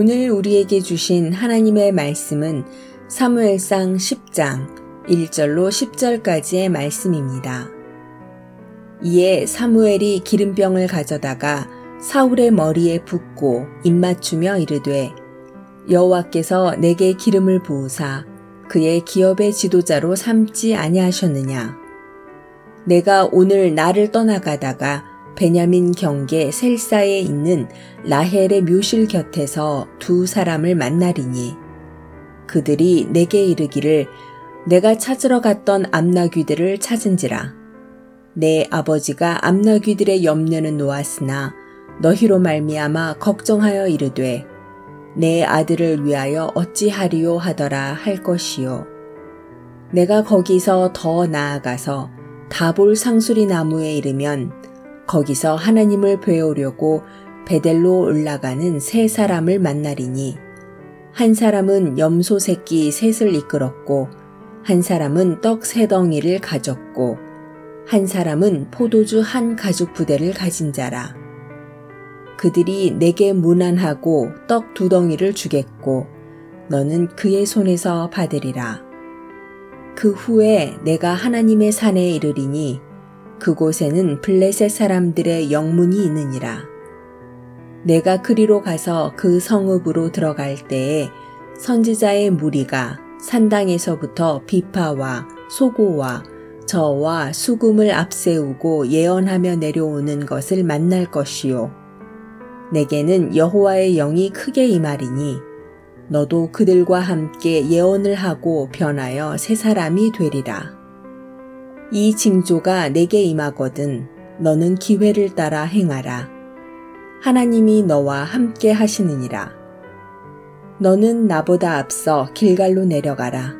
오늘 우리에게 주신 하나님의 말씀은 사무엘상 10장 1절로 10절까지의 말씀입니다. 이에 사무엘이 기름병을 가져다가 사울의 머리에 붓고 입맞추며 이르되 여호와께서 내게 기름을 부으사 그의 기업의 지도자로 삼지 아니하셨느냐 내가 오늘 나를 떠나가다가 베냐민 경계 셀사에 있는 라헬의 묘실 곁에서 두 사람을 만나리니 그들이 내게 이르기를 내가 찾으러 갔던 암나귀들을 찾은지라. 내 아버지가 암나귀들의 염려는 놓았으나 너희로 말미암아 걱정하여 이르되 내 아들을 위하여 어찌하리요 하더라 할 것이요. 내가 거기서 더 나아가서 다볼 상수리 나무에 이르면 거기서 하나님을 배우려고 베델로 올라가는 세 사람을 만나리니 한 사람은 염소 새끼 셋을 이끌었고 한 사람은 떡 세 덩이를 가졌고 한 사람은 포도주 한 가죽 부대를 가진 자라. 그들이 내게 무난하고 떡 두 덩이를 주겠고 너는 그의 손에서 받으리라. 그 후에 내가 하나님의 산에 이르리니 그곳에는 블레셋 사람들의 영문이 있느니라. 내가 그리로 가서 그 성읍으로 들어갈 때에 선지자의 무리가 산당에서부터 비파와 소고와 저와 수금을 앞세우고 예언하며 내려오는 것을 만날 것이요. 내게는 여호와의 영이 크게 임하리니 너도 그들과 함께 예언을 하고 변하여 새 사람이 되리라. 이 징조가 내게 임하거든 너는 기회를 따라 행하라. 하나님이 너와 함께 하시느니라. 너는 나보다 앞서 길갈로 내려가라.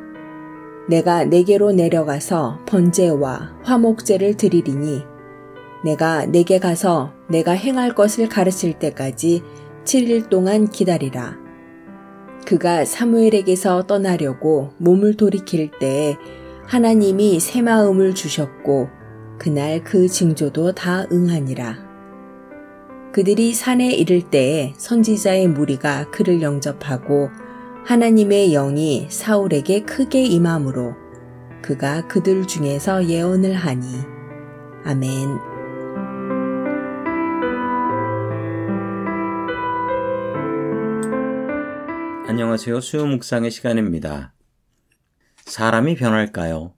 내가 내게로 내려가서 번제와 화목제를 드리리니 내가 내게 가서 내가 행할 것을 가르칠 때까지 7일 동안 기다리라. 그가 사무엘에게서 떠나려고 몸을 돌이킬 때에 하나님이 새 마음을 주셨고 그날 그 징조도 다 응하니라. 그들이 산에 이를 때에 선지자의 무리가 그를 영접하고 하나님의 영이 사울에게 크게 임함으로 그가 그들 중에서 예언을 하니 아멘. 안녕하세요. 수요 묵상의 시간입니다. 사람이 변할까요?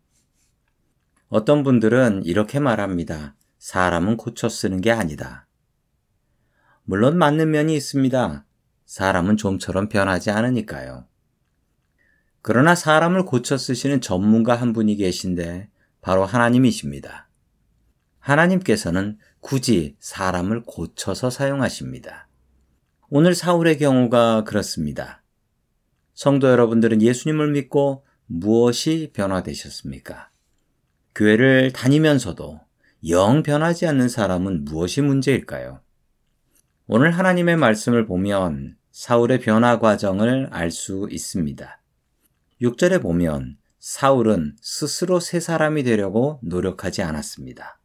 어떤 분들은 이렇게 말합니다. 사람은 고쳐 쓰는 게 아니다. 물론 맞는 면이 있습니다. 사람은 좀처럼 변하지 않으니까요. 그러나 사람을 고쳐 쓰시는 전문가 한 분이 계신데 바로 하나님이십니다. 하나님께서는 굳이 사람을 고쳐서 사용하십니다. 오늘 사울의 경우가 그렇습니다. 성도 여러분들은 예수님을 믿고 무엇이 변화되셨습니까? 교회를 다니면서도 영 변하지 않는 사람은 무엇이 문제일까요? 오늘 하나님의 말씀을 보면 사울의 변화 과정을 알 수 있습니다. 6절에 보면 사울은 스스로 새 사람이 되려고 노력하지 않았습니다.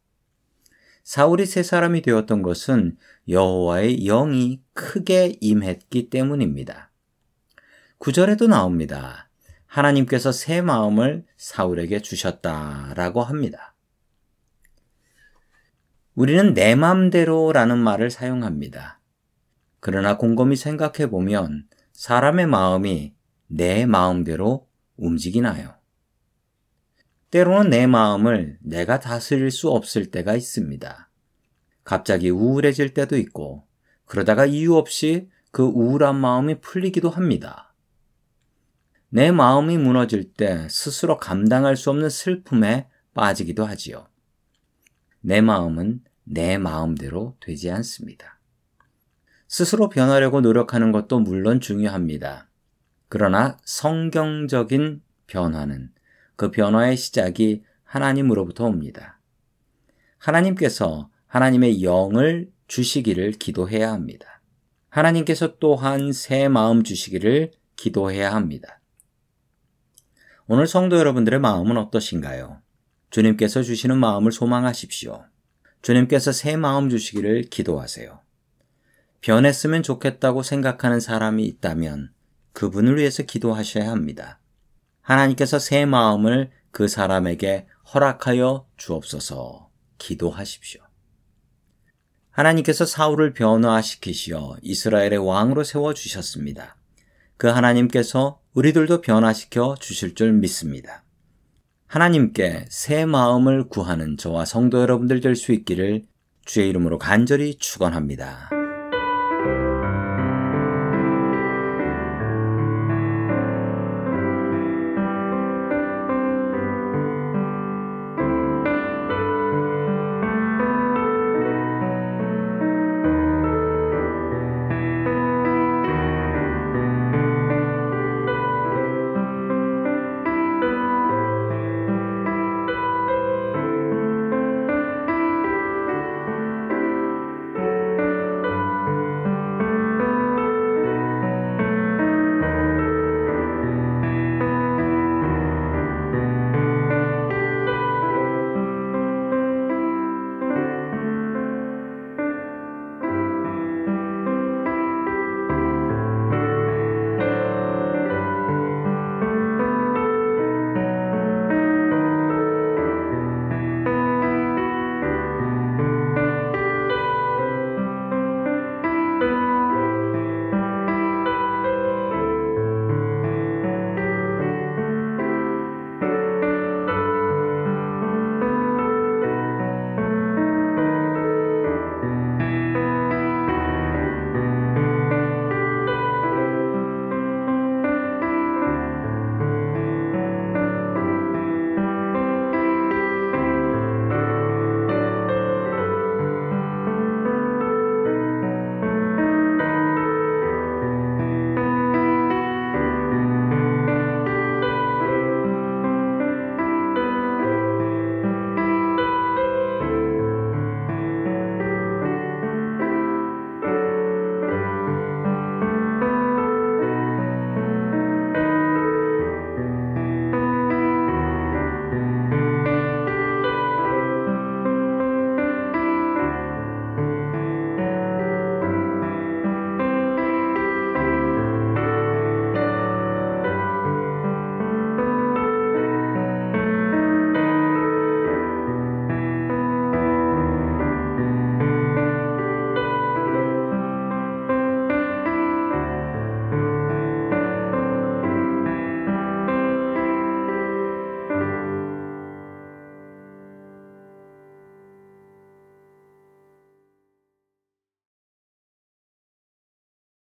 사울이 새 사람이 되었던 것은 여호와의 영이 크게 임했기 때문입니다. 9절에도 나옵니다. 하나님께서 새 마음을 사울에게 주셨다라고 합니다. 우리는 내 마음대로라는 말을 사용합니다. 그러나 곰곰이 생각해 보면 사람의 마음이 내 마음대로 움직이나요? 때로는 내 마음을 내가 다스릴 수 없을 때가 있습니다. 갑자기 우울해질 때도 있고, 그러다가 이유 없이 그 우울한 마음이 풀리기도 합니다. 내 마음이 무너질 때 스스로 감당할 수 없는 슬픔에 빠지기도 하지요. 내 마음은 내 마음대로 되지 않습니다. 스스로 변하려고 노력하는 것도 물론 중요합니다. 그러나 성경적인 변화는 그 변화의 시작이 하나님으로부터 옵니다. 하나님께서 하나님의 영을 주시기를 기도해야 합니다. 하나님께서 또한 새 마음 주시기를 기도해야 합니다. 오늘 성도 여러분들의 마음은 어떠신가요? 주님께서 주시는 마음을 소망하십시오. 주님께서 새 마음 주시기를 기도하세요. 변했으면 좋겠다고 생각하는 사람이 있다면 그분을 위해서 기도하셔야 합니다. 하나님께서 새 마음을 그 사람에게 허락하여 주옵소서 기도하십시오. 하나님께서 사울을 변화시키시어 이스라엘의 왕으로 세워주셨습니다. 그 하나님께서 우리들도 변화시켜 주실 줄 믿습니다. 하나님께 새 마음을 구하는 저와 성도 여러분들 될 수 있기를 주의 이름으로 간절히 축원합니다.